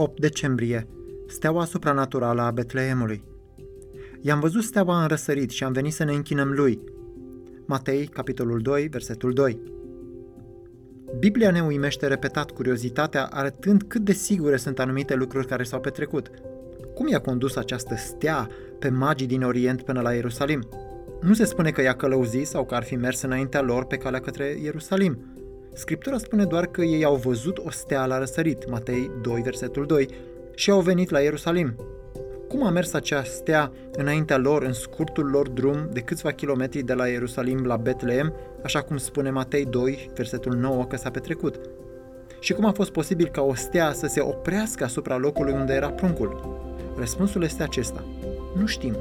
8 decembrie, steaua supranaturală a Betleemului. I-am văzut steaua în răsărit și am venit să ne închinăm lui. Matei, capitolul 2, versetul 2. Biblia ne uimește repetat curiozitatea arătând cât de sigure sunt anumite lucruri care s-au petrecut. Cum i-a condus această stea pe magii din Orient până la Ierusalim? Nu se spune că i-a călăuzit sau că ar fi mers înaintea lor pe calea către Ierusalim. Scriptura spune doar că ei au văzut o stea la răsărit, Matei 2, versetul 2, și au venit la Ierusalim. Cum a mers acea stea înaintea lor în scurtul lor drum de câțiva kilometri de la Ierusalim la Betleem, așa cum spune Matei 2, versetul 9 că s-a petrecut? Și cum a fost posibil ca o stea să se oprească asupra locului unde era pruncul? Răspunsul este acesta. Nu știm.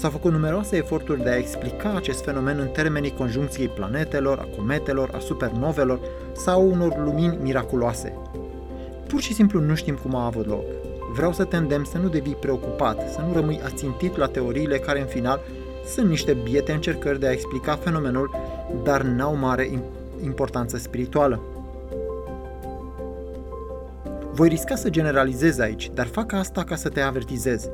S-au făcut numeroase eforturi de a explica acest fenomen în termenii conjuncției planetelor, a cometelor, a supernovelor sau unor lumini miraculoase. Pur și simplu nu știm cum a avut loc. Vreau să te îndemn să nu devii preocupat, să nu rămâi ațintit la teoriile care în final sunt niște biete încercări de a explica fenomenul, dar n-au mare importanță spirituală. Voi risca să generalizez aici, dar fac asta ca să te avertizez.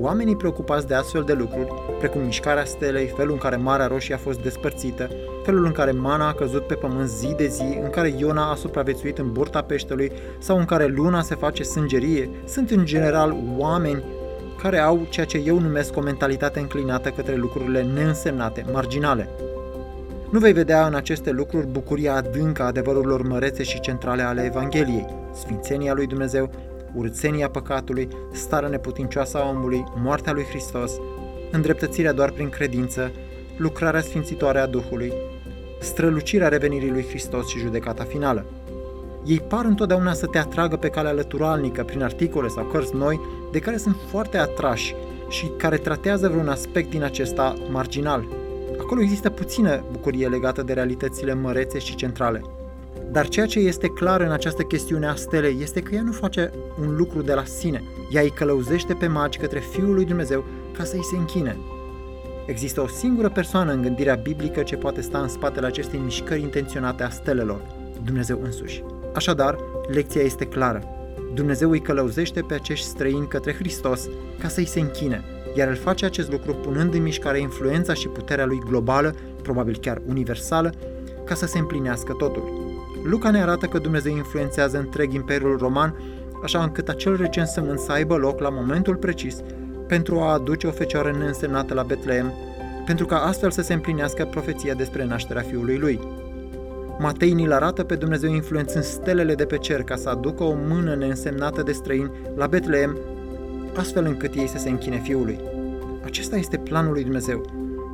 Oamenii preocupați de astfel de lucruri, precum mișcarea stelei, felul în care Marea Roșie a fost despărțită, felul în care mana a căzut pe pământ zi de zi, în care Iona a supraviețuit în burta peștelui sau în care luna se face sângerie, sunt în general oameni care au ceea ce eu numesc o mentalitate înclinată către lucrurile neînsemnate, marginale. Nu vei vedea în aceste lucruri bucuria adâncă a adevărurilor mărețe și centrale ale Evangheliei, sfințenia lui Dumnezeu, urțenia păcatului, starea neputincioasă a omului, moartea lui Hristos, îndreptățirea doar prin credință, lucrarea sfințitoare a Duhului, strălucirea revenirii lui Hristos și judecata finală. Ei par întotdeauna să te atragă pe calea lăturalnică prin articole sau cărți noi de care sunt foarte atrași și care tratează vreun aspect din acesta marginal. Acolo există puțină bucurie legată de realitățile mărețe și centrale. Dar ceea ce este clar în această chestiune a stelei este că ea nu face un lucru de la sine. Ea îi călăuzește pe magi către Fiul lui Dumnezeu ca să îi se închine. Există o singură persoană în gândirea biblică ce poate sta în spatele acestei mișcări intenționate a stelelor, Dumnezeu însuși. Așadar, lecția este clară. Dumnezeu îi călăuzește pe acești străini către Hristos ca să îi se închine, iar el face acest lucru punând în mișcare influența și puterea lui globală, probabil chiar universală, ca să se împlinească totul. Luca ne arată că Dumnezeu influențează întreg Imperiul Roman, așa încât acel recensământ să aibă loc la momentul precis pentru a aduce o fecioară neînsemnată la Betleem, pentru ca astfel să se împlinească profeția despre nașterea fiului lui. Matei ni arată pe Dumnezeu influențând stelele de pe cer ca să aducă o mână neînsemnată de străini la Betleem, astfel încât ei să se închine fiului. Acesta este planul lui Dumnezeu.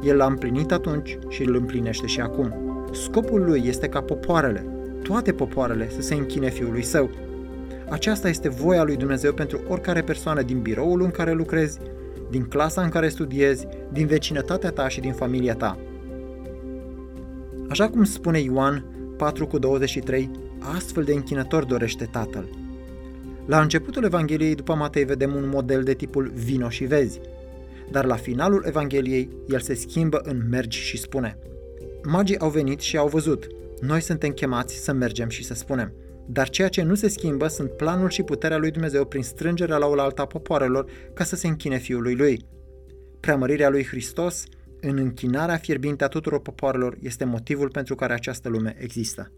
El l-a împlinit atunci și îl împlinește și acum. Scopul lui este ca popoarele, toate popoarele să se închine Fiului Său. Aceasta este voia lui Dumnezeu pentru oricare persoană din biroul în care lucrezi, din clasa în care studiezi, din vecinătatea ta și din familia ta. Așa cum spune Ioan 4 cu 23, astfel de închinător dorește Tatăl. La începutul Evangheliei după Matei vedem un model de tipul vino și vezi, dar la finalul Evangheliei el se schimbă în mergi și spune Magii au venit și au văzut, noi suntem chemați să mergem și să spunem. Dar ceea ce nu se schimbă sunt planul și puterea lui Dumnezeu prin strângerea la oaltă a popoarelor ca să se închine Fiului Lui. Preamărirea lui Hristos în închinarea fierbinte a tuturor popoarelor este motivul pentru care această lume există.